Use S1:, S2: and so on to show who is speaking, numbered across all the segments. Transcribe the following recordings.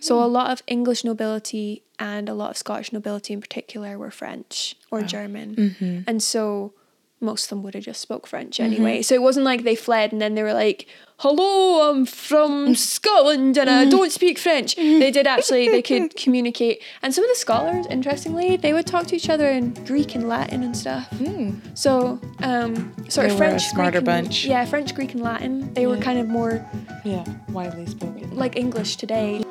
S1: So a lot of English nobility and a lot of Scottish nobility in particular were French or ah. German. Mm-hmm. And so most of them would have just spoke French mm-hmm. anyway. So it wasn't like they fled and then they were like, "Hello, I'm from mm. Scotland and I mm. don't speak French." Mm-hmm. They did actually. They could communicate. And some of the scholars, interestingly, they would talk to each other in Greek and Latin and stuff. Mm. So, um, sort
S2: They
S1: of French,
S2: smarter
S1: Greek and- Yeah, French, Greek, and Latin. They were kind of more
S2: Yeah, widely spoken.
S1: like English today.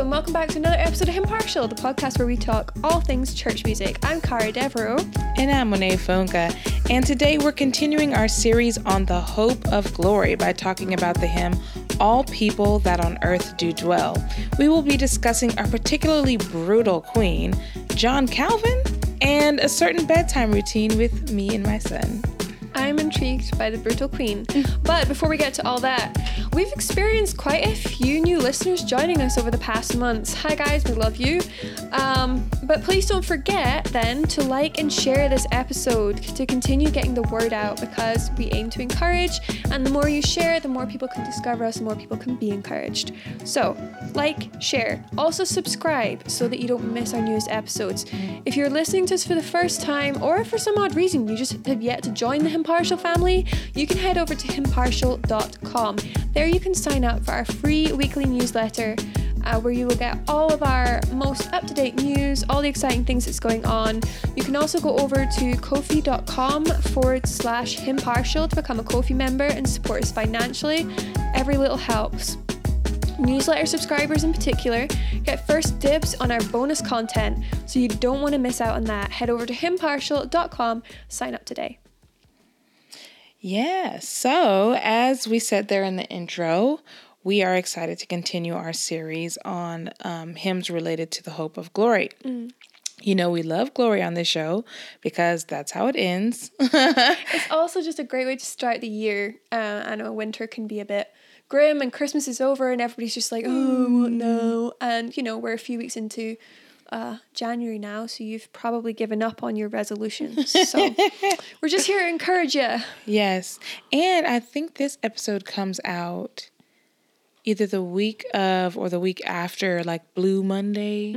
S1: And welcome back to another episode of Impartial, the podcast where we talk all things church music. I'm Cara Devereaux.
S2: And I'm Monet Fonka. And today we're continuing our series on the hope of glory by talking about the hymn All People That on Earth Do Dwell. We will be discussing our particularly brutal queen, John Calvin, and a certain bedtime routine with me and my son.
S1: I'm intrigued by the brutal queen. But before we get to all that, we've experienced quite a few new listeners joining us over the past months. Hi guys, we love you. Um, but please don't forget then to like and share this episode to continue getting the word out because we aim to encourage, and the more you share, the more people can discover us, the more people can be encouraged. So, like, share, also subscribe so that you don't miss our newest episodes. If you're listening to us for the first time, or if for some odd reason you just have yet to join the Impartial family, you can head over to impartial.com. There you can sign up for our free weekly newsletter. Uh, where you will get all of our most up to date news, all the exciting things that's going on. You can also go over to ko-fi.com forward slash impartial to become a Ko-fi member and support us financially. Every little helps. Newsletter subscribers in particular get first dibs on our bonus content, so you don't want to miss out on that. Head over to impartial.com, sign up today.
S2: Yeah, so as we said there in the intro, we are excited to continue our series on um, hymns related to the hope of glory. You know, we love glory on this show because that's how it ends.
S1: It's also just a great way to start the year. Uh, I know winter can be a bit grim and Christmas is over and everybody's just like, oh, now? And, you know, we're a few weeks into uh, January now, so you've probably given up on your resolutions. So we're just here to encourage you.
S2: yes. And I think this episode comes out either the week of or the week after like blue monday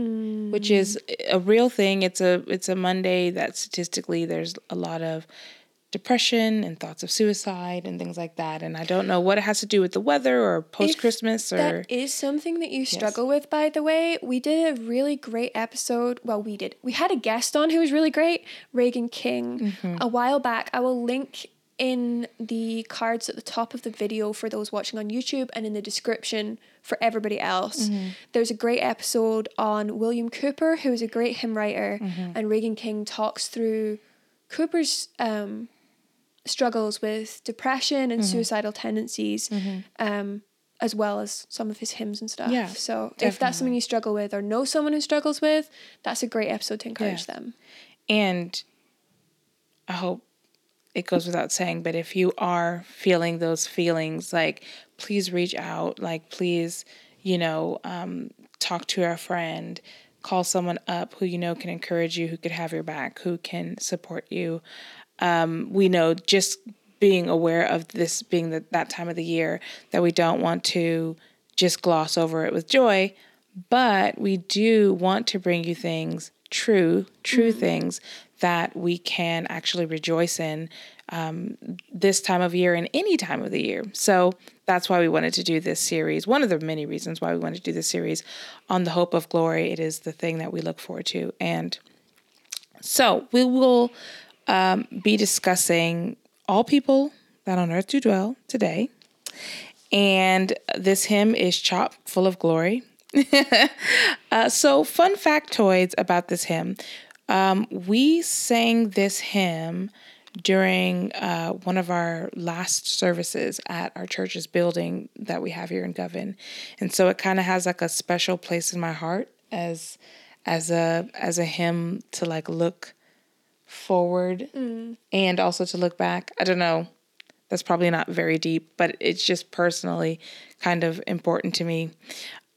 S2: which is a real thing it's a it's a monday that statistically there's a lot of depression and thoughts of suicide and things like that and i don't know what it has to do with the weather or post christmas or
S1: That is something that you struggle with, by the way. We did a really great episode. Well, we did. We had a guest on who was really great, Reagan King,
S2: Mm-hmm.
S1: a while back. I will link in the cards at the top of the video for those watching on YouTube and in the description for everybody else.
S2: Mm-hmm.
S1: There's a great episode on William Cowper, who is a great hymn writer,
S2: Mm-hmm.
S1: and Reagan King talks through Cowper's um, struggles with depression
S2: Mm-hmm.
S1: and suicidal tendencies, um, as well as some of his hymns and stuff.
S2: Yeah,
S1: so if that's something you struggle with or know someone who struggles with, that's a great episode to encourage
S2: Yeah.
S1: them.
S2: And I hope it goes without saying, but if you are feeling those feelings, like please reach out, like please, you know, um, talk to a friend, call someone up who you know can encourage you, who could have your back, who can support you. Um, we know just being aware of this being the, that time of the year that we don't want to just gloss over it with joy, but we do want to bring you things true, true things that we can actually rejoice in um, this time of year and any time of the year. So that's why we wanted to do this series. One of the many reasons why we wanted to do this series on the hope of glory. It is the thing that we look forward to. And so we will um, be discussing all people that on earth do dwell today. And this hymn is chock full of glory. uh, so, fun factoids about this hymn. Um, we sang this hymn during uh, one of our last services at our church's building that we have here in Govan, and so it kind of has like a special place in my heart as as a as a hymn to like look forward and also to look back. I don't know. That's probably not very deep, but it's just personally kind of important to me.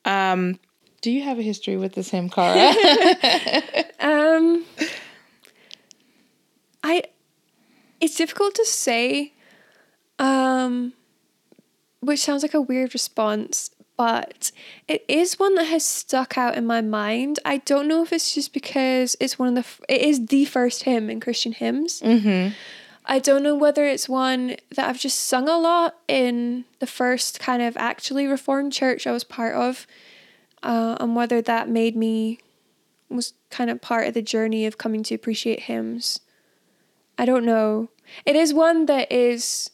S2: Um, do you have a history with this hymn, Cara?
S1: Um, I, it's difficult to say Um, which sounds like a weird response, but it is one that has stuck out in my mind. I don't know if it's just because it's one of the it is the first hymn in Christian hymns.
S2: Mm-hmm.
S1: I don't know whether it's one that I've just sung a lot in the first kind of actually reformed church I was part of, uh, and whether that made me was kind of part of the journey of coming to appreciate hymns. I don't know. It is one that is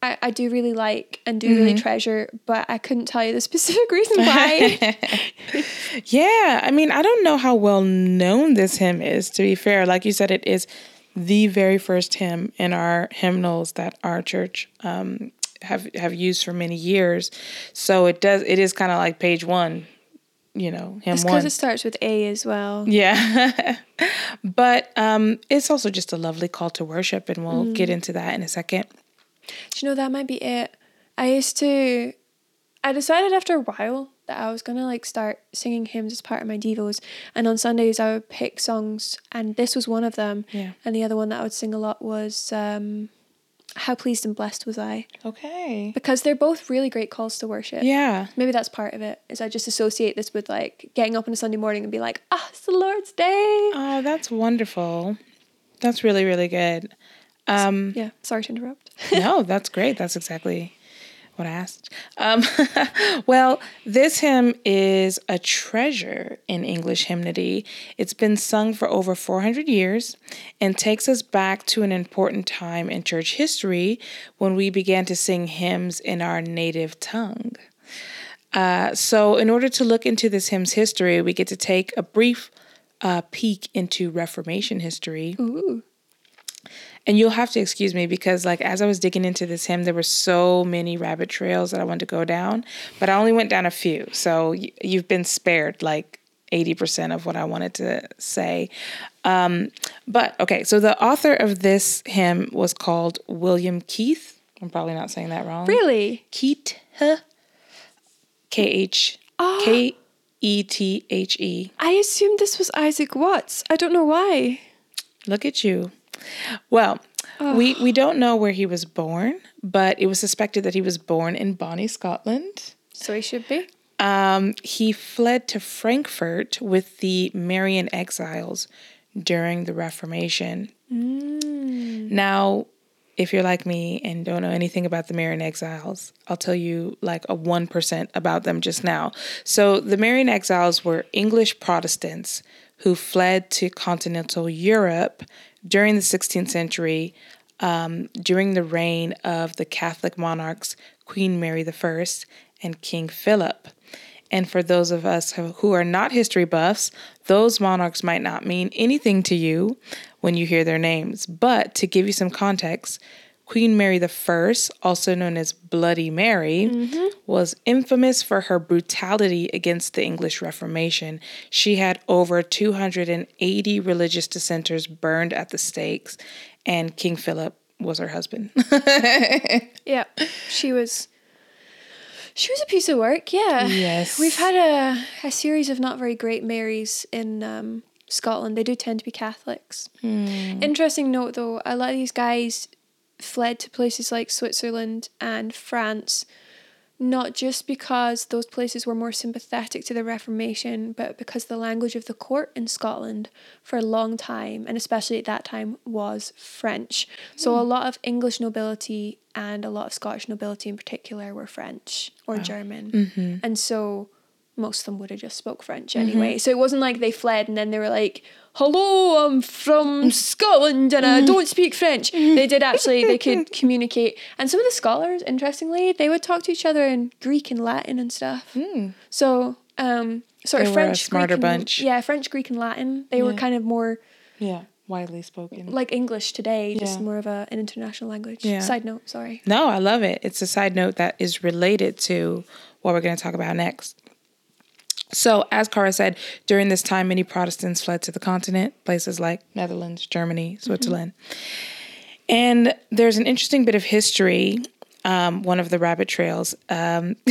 S1: I, I do really like and do really treasure, but I couldn't tell you the specific reason why.
S2: Yeah, I mean, I don't know how well known this hymn is, to be fair. Like you said, it is the very first hymn in our hymnals that our church um, have have used for many years. So it does it is kind of like page one, you know, hymn
S1: because it starts with A as well.
S2: Yeah. but um, it's also just a lovely call to worship, and we'll get into that in a second.
S1: Do you know that might be it? I used to I decided after a while that I was gonna like start singing hymns as part of my devos and on Sundays I would pick songs and this was one of them.
S2: Yeah.
S1: And the other one that I would sing a lot was um How Pleased and Blessed Was I.
S2: Okay.
S1: Because they're both really great calls to worship.
S2: Yeah.
S1: Maybe that's part of it, is I just associate this with like getting up on a Sunday morning and be like, ah, it's the Lord's day.
S2: Oh, that's wonderful. That's really, really good. Um,
S1: Yeah, sorry to interrupt.
S2: no, that's great. That's exactly what I asked. Um, well, this hymn is a treasure in English hymnody. It's been sung for over 400 years and takes us back to an important time in church history when we began to sing hymns in our native tongue. Uh, so, in order to look into this hymn's history, we get to take a brief uh, peek into Reformation history.
S1: Ooh.
S2: And you'll have to excuse me because, like, as I was digging into this hymn, there were so many rabbit trails that I wanted to go down, but I only went down a few. So y- you've been spared like 80% of what I wanted to say. Um, but okay, so the author of this hymn was called William Kethe. I'm probably not saying that wrong.
S1: Really?
S2: Keith. K H K E T H E.
S1: I assumed this was Isaac Watts. I don't know why.
S2: Look at you. Well, we, we don't know where he was born, but it was suspected that he was born in Bonnie, Scotland.
S1: So he should be.
S2: Um, he fled to Frankfurt with the Marian exiles during the Reformation. Now, if you're like me and don't know anything about the Marian exiles, I'll tell you like a 1% about them just now. So, the Marian exiles were English Protestants who fled to continental Europe during the 16th century um, during the reign of the Catholic monarchs Queen Mary I and King Philip. And for those of us who who are not history buffs, those monarchs might not mean anything to you when you hear their names. But to give you some context, Queen Mary I, also known as Bloody Mary, was infamous for her brutality against the English Reformation. She had over 280 religious dissenters burned at the stakes, and King Philip was her husband.
S1: Yeah, she was. She was a piece of work. Yeah.
S2: Yes.
S1: We've had a a series of not very great Marys in um, Scotland. They do tend to be Catholics. Interesting note though, a lot of these guys fled to places like Switzerland and France, not just because those places were more sympathetic to the Reformation, but because the language of the court in Scotland for a long time, and especially at that time, was French. So a hmm. lot of English nobility and a lot of Scottish nobility in particular were French or German. Mm-hmm. And so most of them would have just spoke French mm-hmm. anyway. So it wasn't like they fled and then they were like, "Hello, I'm from mm-hmm. Scotland and I mm-hmm. don't speak French." They did actually. They could communicate, and some of the scholars, interestingly, they would talk to each other in Greek and Latin and stuff. Mm. So, um, sort
S2: They
S1: of French,
S2: smarter
S1: Greek and-
S2: bunch.
S1: Yeah, French, Greek, and Latin. They were kind of more
S2: yeah, widely spoken.
S1: like English today, just
S2: Yeah.
S1: more of a, an international language.
S2: Yeah.
S1: Side note, sorry.
S2: No, I love it. It's a side note that is related to what we're going to talk about next. So, as Cara said, during this time, many Protestants fled to the continent, places like Netherlands, Germany, Switzerland. And there's an interesting bit of history, um, one of the rabbit trails um,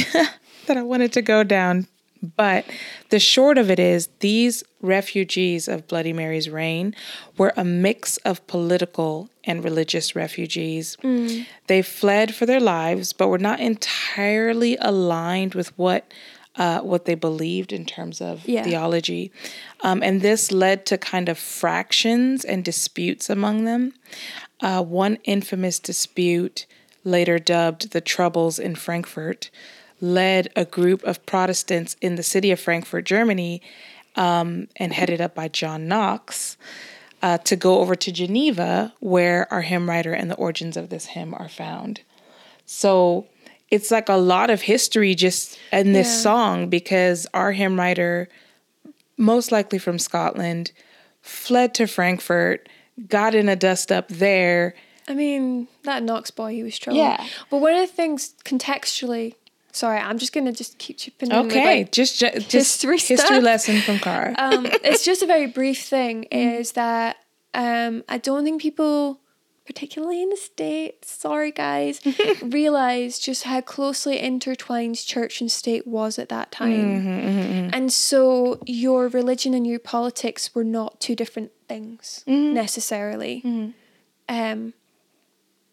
S2: that I wanted to go down But the short of it is these refugees of Bloody Mary's reign were a mix of political and religious refugees. Mm. They fled for their lives, but were not entirely aligned with what uh, what they believed in terms of yeah. theology. Um, and this led to kind of fractions and disputes among them. Uh, one infamous dispute, later dubbed the Troubles in Frankfurt, led a group of Protestants in the city of Frankfurt, Germany, um, and headed up by John Knox, uh, to go over to Geneva, where our hymn writer and the origins of this hymn are found. So it's like a lot of history just in this yeah. song because our hymn writer, most likely from Scotland, fled to Frankfurt, got in a dust up there.
S1: I mean, that Knox boy, he was trouble. Yeah. But one of the things contextually Sorry, I'm just gonna just keep chipping
S2: in. Okay, like just just history, history lesson from Cara.
S1: um, it's just a very brief thing. Mm. Is that um, I don't think people, particularly in the states, sorry guys, realize just how closely intertwined church and state was at that time, mm-hmm, mm-hmm. mm-hmm. and so your religion and your politics were not two different things mm-hmm. necessarily. Mm-hmm. Um,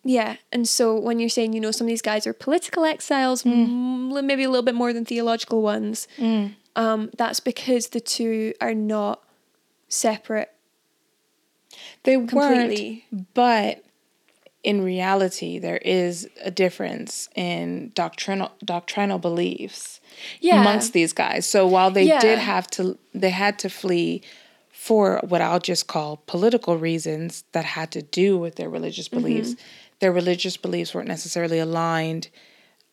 S1: yeah, and so when you're saying, you know, some of these guys are political exiles, mm. maybe a little bit more than theological ones, mm. um, that's because the two are not separate.
S2: They completely. weren't, but in reality, there is a difference in doctrinal doctrinal beliefs yeah. amongst these guys. So while they yeah. did have to, they had to flee for what I'll just call political reasons that had to do with their religious beliefs. Mm-hmm their religious beliefs weren't necessarily aligned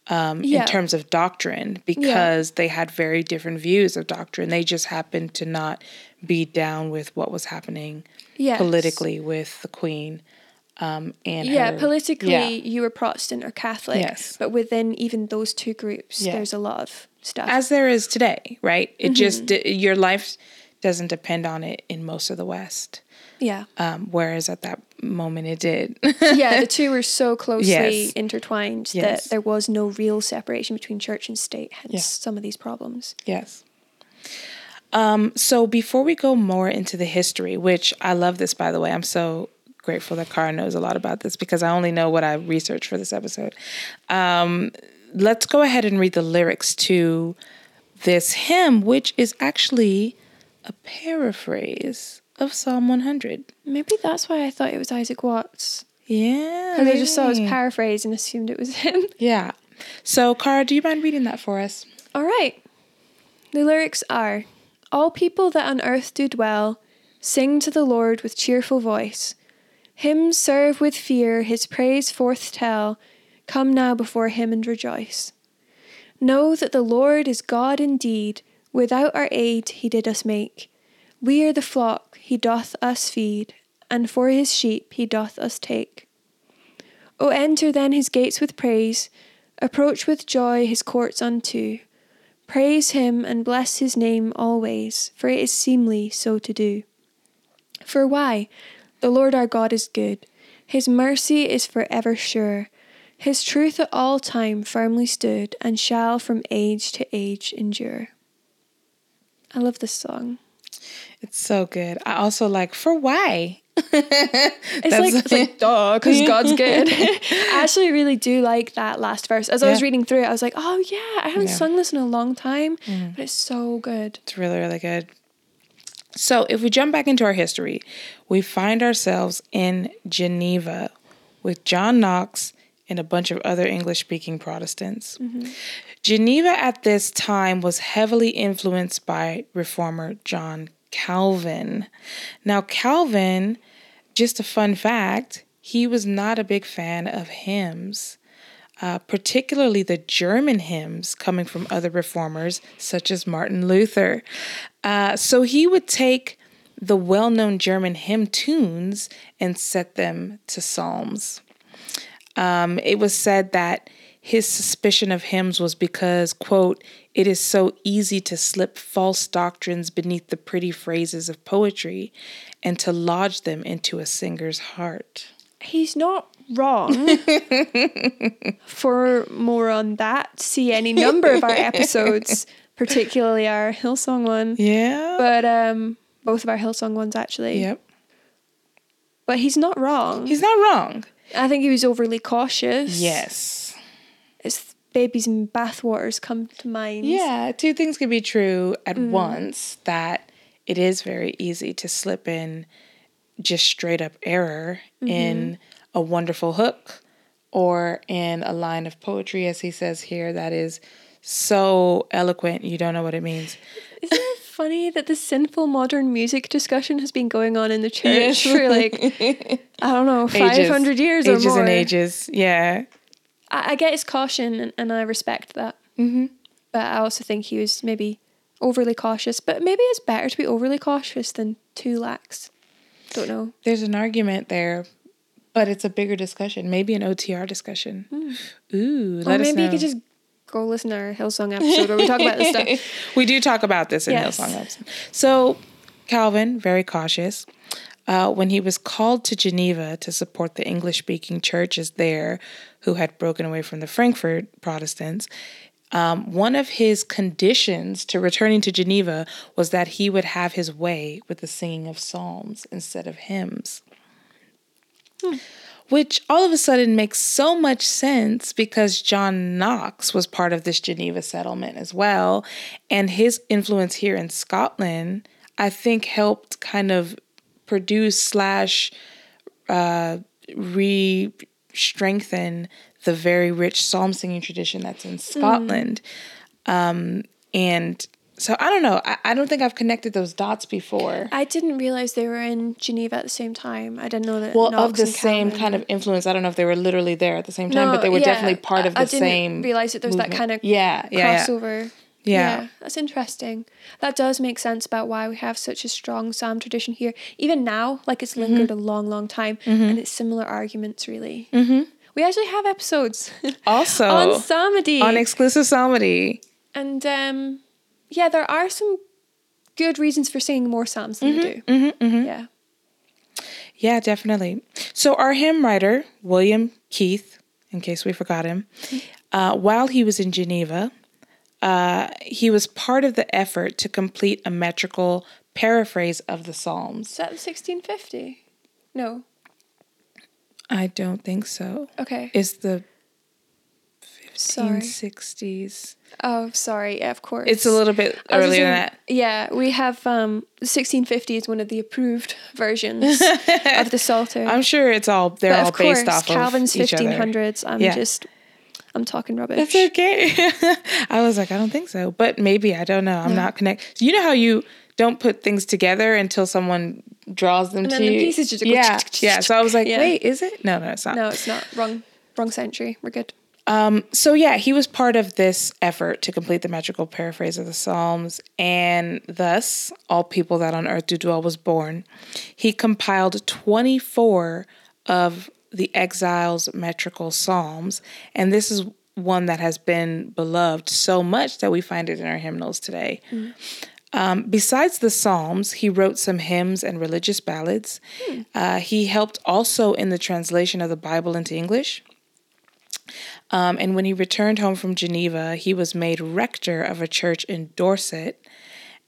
S2: um, yeah. in terms of doctrine because they had very different views of doctrine. They just happened to not be down with what was happening yes. politically with the Queen. Um, and
S1: yeah, her, politically, yeah. you were Protestant or Catholic. Yes. But within even those two groups, there's a lot of stuff.
S2: As there is today, right? It mm-hmm. just, your life doesn't depend on it in most of the West.
S1: Yeah.
S2: Um, whereas at that moment it did.
S1: yeah, the two were so closely yes. intertwined yes. that there was no real separation between church and state, hence yeah. some of these problems.
S2: Yes. Um, so before we go more into the history, which I love this by the way, I'm so grateful that Cara knows a lot about this because I only know what I researched for this episode. Um, let's go ahead and read the lyrics to this hymn, which is actually a paraphrase of Psalm 100.
S1: Maybe that's why I thought it was Isaac Watts.
S2: Yeah.
S1: Because I just saw his paraphrase and assumed it was him.
S2: Yeah. So, Cara, do you mind reading that for us?
S1: All right. The lyrics are All people that on earth do dwell, sing to the Lord with cheerful voice. Hymns serve with fear, his praise forth tell. Come now before him and rejoice. Know that the Lord is God indeed, without our aid he did us make. We are the flock, he doth us feed, and for his sheep he doth us take. O enter then his gates with praise, approach with joy his courts unto. Praise him and bless his name always, for it is seemly so to do. For why? The Lord our God is good, his mercy is for ever sure. His truth at all time firmly stood, and shall from age to age endure. I love this song.
S2: It's so good. I also like for why.
S1: it's like it's like duh, because God's good. I actually really do like that last verse. As yeah. I was reading through it, I was like, oh yeah, I haven't yeah. sung this in a long time, mm. but it's so good.
S2: It's really really good. So if we jump back into our history, we find ourselves in Geneva with John Knox and a bunch of other English speaking Protestants. Mm-hmm. Geneva at this time was heavily influenced by reformer John Calvin. Now, Calvin, just a fun fact, he was not a big fan of hymns. Uh, particularly the German hymns coming from other reformers, such as Martin Luther. Uh, so he would take the well known German hymn tunes and set them to psalms. Um, it was said that his suspicion of hymns was because, quote, it is so easy to slip false doctrines beneath the pretty phrases of poetry and to lodge them into a singer's heart.
S1: He's not wrong. For more on that, see any number of our episodes. particularly our Hillsong one.
S2: Yeah.
S1: But um, both of our Hillsong ones actually.
S2: yep.
S1: But he's not wrong.
S2: He's not wrong.
S1: I think he was overly cautious.
S2: Yes.
S1: It's babies in bathwaters come to mind.
S2: Yeah, two things can be true at once that it is very easy to slip in just straight up error in a wonderful hook or in a line of poetry, as he says here, that is so eloquent you don't know what it means.
S1: Isn't it funny that the sinful modern music discussion has been going on in the church
S2: Yes.
S1: for like I don't know 500
S2: Ages.
S1: years
S2: ages
S1: or more?
S2: Ages and ages. Yeah.
S1: I, I get his caution and, and I respect that.
S2: Mm-hmm.
S1: But I also think he was maybe overly cautious. But maybe it's better to be overly cautious than too lax. Don't know.
S2: There's an argument there, but it's a bigger discussion. Maybe an OTR discussion. Ooh,
S1: or
S2: let us
S1: maybe
S2: know.
S1: you could just go listen to our Hillsong episode where we talk about this stuff.
S2: we do talk about this in
S1: Yes.
S2: Hillsong episode. So Calvin, very cautious, uh, when he was called to Geneva to support the English speaking churches there who had broken away from the Frankfurt Protestants, um, one of his conditions to returning to Geneva was that he would have his way with the singing of psalms instead of hymns. Which all of a sudden makes so much sense because John Knox was part of this Geneva settlement as well. And his influence here in Scotland, I think, helped kind of produce slash uh, re strengthen the very rich psalm singing tradition that's in Scotland. Um, and so I don't know. I, I don't think I've connected those dots before.
S1: I didn't realize they were in Geneva at the same time. I didn't know that.
S2: Well,
S1: Knox
S2: of the same
S1: Calvin-
S2: kind of influence. I don't know if they were literally there at the same time,
S1: No,
S2: but they were
S1: yeah,
S2: definitely part of the
S1: I, I didn't
S2: same.
S1: realize that there's that
S2: movement.
S1: kind of
S2: yeah, yeah, yeah.
S1: crossover.
S2: Yeah.
S1: that's interesting. That does make sense about why we have such a strong psalm tradition here. Even now, like it's lingered
S2: Mm-hmm.
S1: a long, long time, and it's similar arguments, really. Mm-hmm. We actually have episodes
S2: Also,
S1: on psalmody, on,
S2: exclusive psalmody.
S1: and um, yeah, there are some good reasons for singing more psalms than we
S2: Mm-hmm,
S1: do. Yeah.
S2: Yeah, definitely. So our hymn writer, William Kethe, in case we forgot him, uh, while he was in Geneva, uh, he was part of the effort to complete a metrical paraphrase of the Psalms.
S1: Is that the 1650? No.
S2: I don't think so.
S1: Okay.
S2: Is the
S1: Sorry. Oh, sorry. Yeah, of course.
S2: It's a little bit earlier than that.
S1: Yeah, we have um, 1650 is one of the approved versions of the Psalter.
S2: I'm sure it's all they're all
S1: course,
S2: based off
S1: Calvin's
S2: of other.
S1: 1500s. I'm
S2: Yeah.
S1: just, I'm talking rubbish.
S2: That's okay. I was like, I don't think so, but maybe I don't know. I'm
S1: No.
S2: not connected. You know how you don't put things together until someone draws them
S1: And
S2: to
S1: then the
S2: you.
S1: pieces just
S2: yeah, yeah. So I was like,
S1: Yeah.
S2: wait, is it? No, no, it's not.
S1: No, it's not. Wrong, wrong century. We're good.
S2: Um, so yeah, he was part of this effort to complete the metrical paraphrase of the Psalms, and thus all people that on earth do dwell was born. He compiled 24 of the exiles' metrical psalms, and this is one that has been beloved so much that we find it in our hymnals today. Um, besides the Psalms, he wrote some hymns and religious ballads. Uh, he helped also in the translation of the Bible into English. Um, and when he returned home from Geneva, he was made rector of a church in Dorset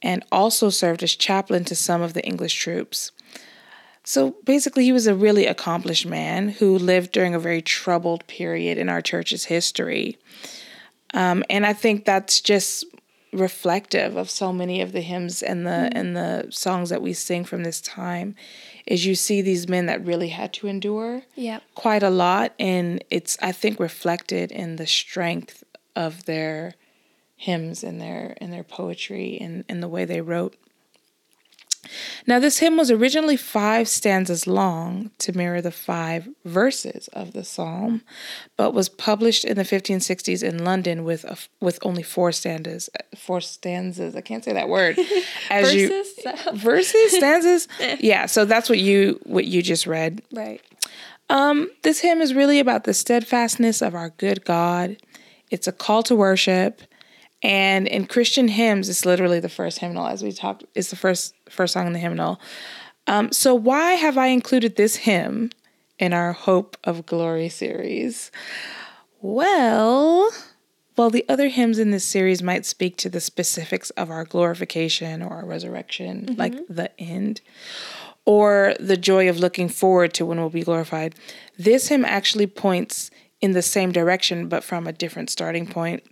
S2: and also served as chaplain to some of the English troops. So basically, he was a really accomplished man who lived during a very troubled period in our church's history. Um, and I think that's just reflective of so many of the hymns and the and the songs that we sing from this time is you see these men that really had to endure
S1: Yeah.
S2: quite a lot and it's i think reflected in the strength of their hymns and their and their poetry and, and the way they wrote now this hymn was originally five stanzas long to mirror the five verses of the psalm but was published in the 1560s in london with a, with only four stanzas four stanzas i can't say that word as you
S1: Verses?
S2: verses stanzas yeah so that's what you what you just read
S1: Right.
S2: um, this hymn is really about the steadfastness of our good God. It's a call to worship, and in Christian hymns, it's literally the first hymnal. As we talked, it's the first first song in the hymnal. Um, so why have I included this hymn in our Hope of Glory series? Well, while the other hymns in this series might speak to the specifics of our glorification or our resurrection, like the end, or the joy of looking forward to when we'll be glorified, this hymn actually points in the same direction but from a different starting point.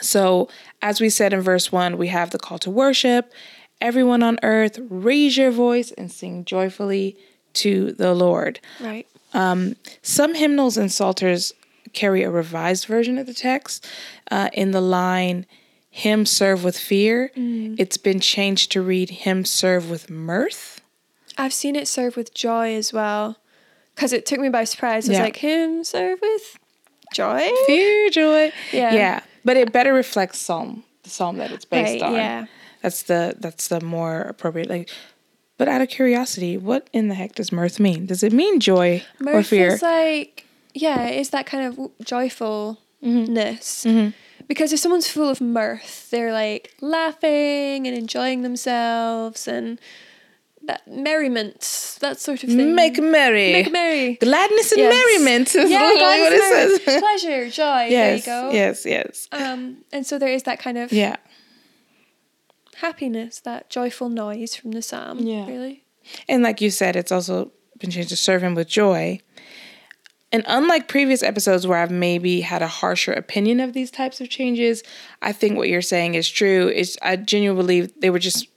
S2: So, as we said in verse 1, we have the call to worship. Everyone on earth, raise your voice and sing joyfully to the Lord.
S1: Right.
S2: Um, Some hymnals and psalters carry a revised version of the text. Uh, in the line, Him serve with fear, it's been changed to read Him serve with mirth.
S1: I've seen it serve with joy as well. Because it took me by surprise. I was
S2: Yeah.
S1: like, him serve with joy?
S2: Fear, joy.
S1: Yeah.
S2: Yeah. But it better reflects Psalm, the Psalm that it's based
S1: Right,
S2: on.
S1: yeah.
S2: That's the that's the more appropriate. Like but out of curiosity, what in the heck does mirth mean? Does it mean joy or fear?
S1: is like, yeah, it's that kind of joyfulness.
S2: Mm-hmm.
S1: Because if someone's full of mirth, they're like laughing and enjoying themselves and that merriment, that sort of thing.
S2: Make merry.
S1: Make merry.
S2: Gladness and
S1: Yes.
S2: merriment is
S1: Yeah,
S2: what it says.
S1: Pleasure, joy.
S2: yes,
S1: There you go.
S2: yes, yes.
S1: Um, and so there is that kind of
S2: Yeah.
S1: happiness, that joyful noise from the psalm.
S2: Yeah.
S1: Really.
S2: And like you said, it's also been changed to serve him with joy. And unlike previous episodes where I've maybe had a harsher opinion of these types of changes, I think what you're saying is true. Is I genuinely believe they were just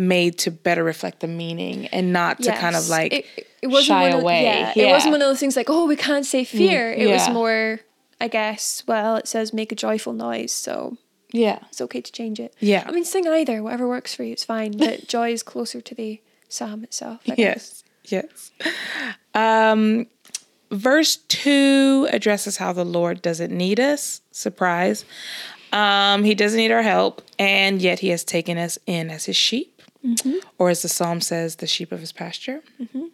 S2: made to better reflect the meaning and not to kind of like
S1: it, it wasn't
S2: shy
S1: one of,
S2: away.
S1: Yeah,
S2: Yeah.
S1: it wasn't one of those things like oh we can't say fear. It was more, I guess. Well, it says make a joyful noise, so
S2: yeah.
S1: it's okay to change it.
S2: Yeah.
S1: I mean, sing either, whatever works for you. It's fine. But joy is closer to the psalm itself. I guess.
S2: Yes, yes. Um, verse two addresses how the Lord doesn't need us. Surprise. Um, he doesn't need our help, and yet he has taken us in as his sheep, Mm-hmm. or as the psalm says, the sheep of his pasture. Mm-hmm.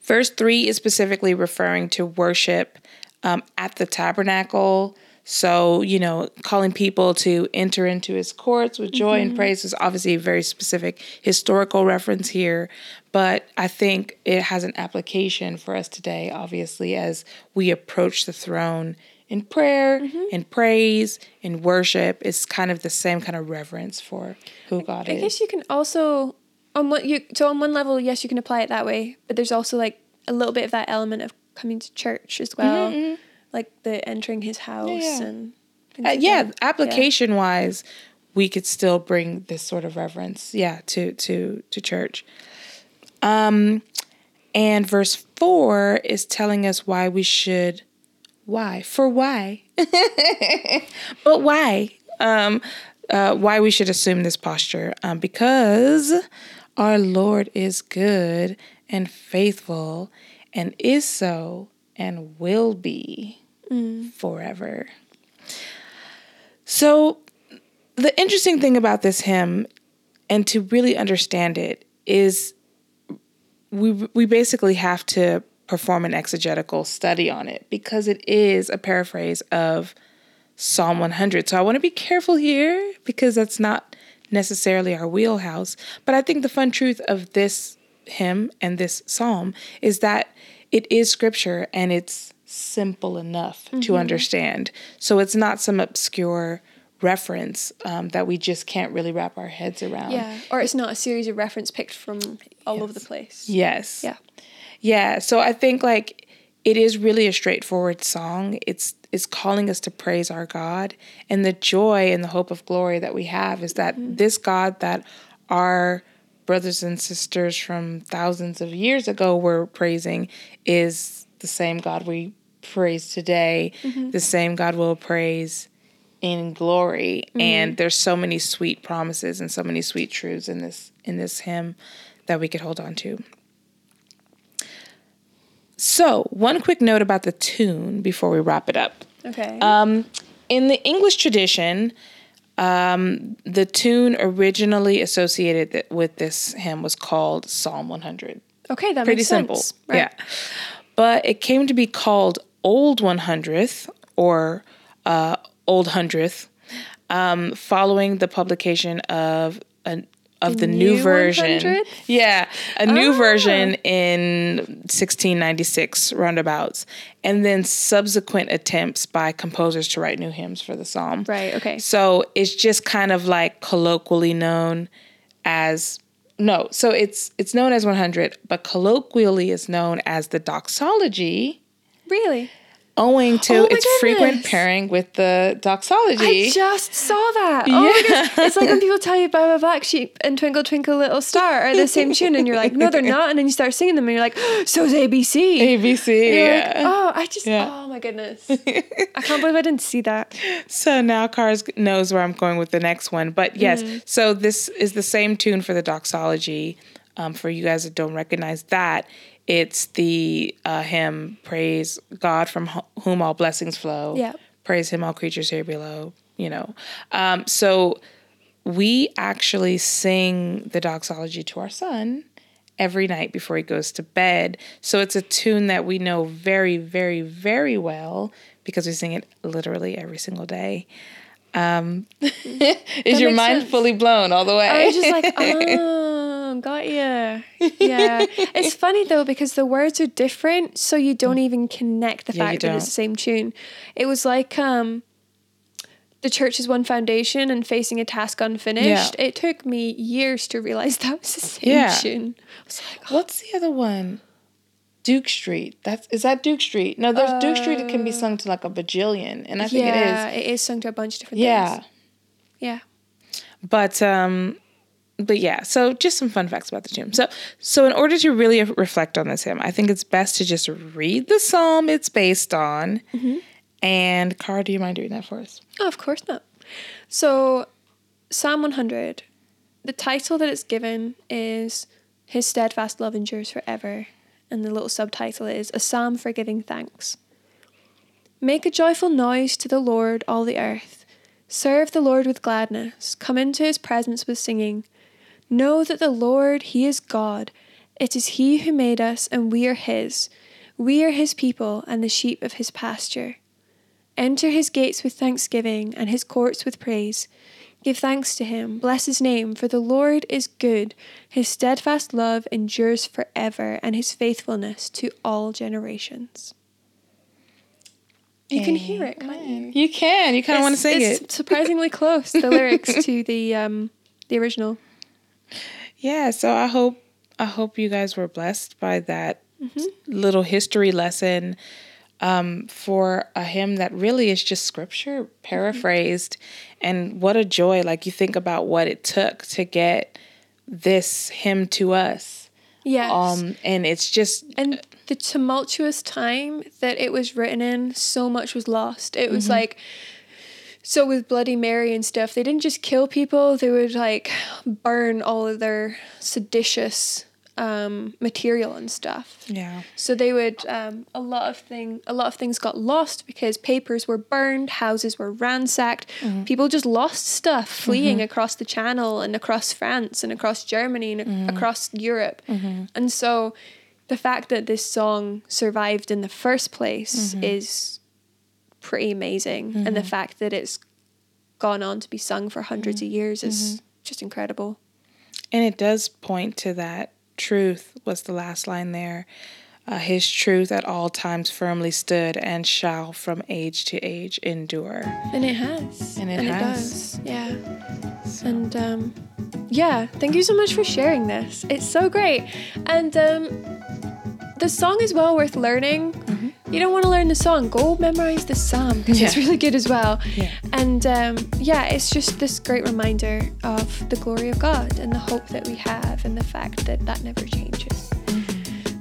S2: Verse three is specifically referring to worship um, at the tabernacle. So, you know, calling people to enter into his courts with joy and mm-hmm. praise is obviously a very specific historical reference here. But I think it has an application for us today, obviously, as we approach the throne in prayer, in praise, in worship. It's kind of the same kind of reverence for who God
S1: I
S2: is.
S1: I guess you can also on what you so on one level, yes, you can apply it that way, but there's also like a little bit of that element of coming to church as well, like the entering his house
S2: Mm-hmm, yeah.
S1: and
S2: Uh,
S1: like
S2: yeah,
S1: that.
S2: application wise, we could still bring this sort of reverence, yeah, to to to church. Um, and verse four is telling us why we should, why? For why, but why, um, uh, why we should assume this posture, um, because our Lord is good and faithful, and is so and will be forever. So, the interesting thing about this hymn, and to really understand it, is we we basically have to perform an exegetical study on it because it is a paraphrase of Psalm 100. So I want to be careful here because that's not necessarily our wheelhouse. But I think the fun truth of this hymn and this psalm is that it is scripture and it's simple enough to understand. So it's not some obscure reference um, that we just can't really wrap our heads around.
S1: Yeah, or it's not a series of reference picked from all over the place.
S2: Yes.
S1: Yeah.
S2: Yeah. So I think like it is really a straightforward song. It's it's calling us to praise our God. And the joy and the hope of glory that we have is that mm-hmm. this God that our brothers and sisters from thousands of years ago were praising is the same God we praise today, mm-hmm. the same God will praise in glory. Mm-hmm. And there's so many sweet promises and so many sweet truths in this in this hymn that we could hold on to. So, one quick note about the tune before we wrap it up.
S1: Okay.
S2: Um, in the English tradition, um, the tune originally associated th- with this hymn was called Psalm 100.
S1: okay, that
S2: Pretty
S1: makes
S2: simple.
S1: sense. Right.
S2: Yeah. But it came to be called Old 100th or uh, Old Hundredth um, following the publication of an of the,
S1: The
S2: new,
S1: new
S2: version.
S1: 100th?
S2: Yeah, a new
S1: Ah.
S2: version in 1696 roundabouts, and then subsequent attempts by composers to write new hymns for the psalm.
S1: Right. Okay.
S2: So it's just kind of like colloquially known as no. So it's it's known as 100, but colloquially is known as the doxology,
S1: Really?
S2: Owing to
S1: Oh
S2: its frequent pairing with the doxology.
S1: I just saw that. Oh my
S2: Yeah.
S1: gosh. It's like when people tell you Bye Black Sheep and Twinkle Twinkle Little Star are the same tune, and you're like, no, they're not. And then you start singing them, and you're like, so's ABC.
S2: ABC.
S1: You're like,
S2: yeah.
S1: oh, I just,
S2: Yeah.
S1: oh my goodness. I can't believe I didn't see that.
S2: So now Cars knows where I'm going with the next one. But yes,
S1: Mm-hmm.
S2: so this is the same tune for the doxology. Um, for you guys that don't recognize that, it's the uh, hymn "Praise God from whom all blessings flow."
S1: Yeah.
S2: Praise Him, all creatures here below. You know, um, so we actually sing the doxology to our son every night before he goes to bed. So it's a tune that we know very, very, very well because we sing it literally every single day. Um, is your mind
S1: sense.
S2: fully blown all the way?
S1: I was just like, oh, got you. Yeah. It's funny though because the words are different, so you don't even connect the
S2: Mm. Yeah,
S1: fact that it's the same tune. It was like um, the church is one foundation and facing a task unfinished. It took me years to realize that was the same
S2: Yeah.
S1: tune. I was like, oh,
S2: What's the other one? Duke Street. That's is that Duke Street? No, there's Duke Street. It can be sung to like a bajillion, and I think it is.
S1: yeah,
S2: it is.
S1: it is sung to a bunch of different
S2: Yeah.
S1: things. Yeah, yeah.
S2: but um but yeah so just some fun facts about the tomb so so in order to really reflect on this hymn i think it's best to just read the psalm it's based on mm-hmm. and cara do you mind doing that for us
S1: Oh, of course not. So, Psalm 100, the title that it's given is His Steadfast Love Endures Forever, and the little subtitle is A Psalm for Giving Thanks. Make a joyful noise to the Lord, all the earth. Serve the Lord with gladness. Come into his presence with singing. Know that the Lord, he is God. It is he who made us, and we are his. We are his people and the sheep of his pasture. Enter his gates with thanksgiving and his courts with praise. Give thanks to him, bless his name, for the Lord is good. His steadfast love endures forever, and his faithfulness to all generations. You can hear it, can't you?
S2: you can you kind of want to sing
S1: it's
S2: it
S1: surprisingly close, the lyrics to the um the original.
S2: Yeah so i hope i hope you guys were blessed by that
S1: Mm-hmm.
S2: little history lesson um, for a hymn that really is just scripture paraphrased and what a joy like you think about what it took to get this hymn to us
S1: Yes.
S2: um and it's just
S1: and the tumultuous time that it was written in, so much was lost. It
S2: Mm-hmm.
S1: was like so with Bloody Mary and stuff, they didn't just kill people, they would like burn all of their seditious um, material and stuff.
S2: yeah
S1: So they would um, a lot of thing a lot of things got lost because papers were burned, houses were ransacked,
S2: Mm-hmm.
S1: people just lost stuff fleeing across the Channel and across France and across Germany and
S2: Mm-hmm.
S1: across Europe. And so the fact that this song survived in the first place
S2: Mm-hmm.
S1: is pretty amazing, and the fact that it's gone on to be sung for 100s
S2: Mm-hmm.
S1: of years is just incredible.
S2: and it does point to that truth was the last line there uh, his truth at all times firmly stood and shall from age to age endure
S1: And it has.
S2: And it has.
S1: does. Yeah. And um, yeah, thank you so much for sharing this. It's so great. And um, the song is well worth learning. You don't want to learn the song, go memorize the psalm because it's really good as well.
S2: Yeah.
S1: And um, yeah, it's just this great reminder of the glory of God and the hope that we have and the fact that that never changes.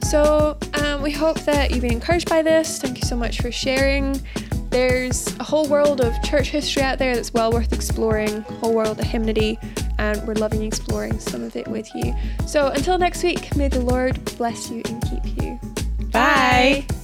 S1: So um, we hope that you've been encouraged by this. Thank you so much for sharing. There's a whole world of church history out there that's well worth exploring, whole world of hymnody, and we're loving exploring some of it with you. So until next week, may the Lord bless you and keep you.
S2: Bye.
S1: Bye.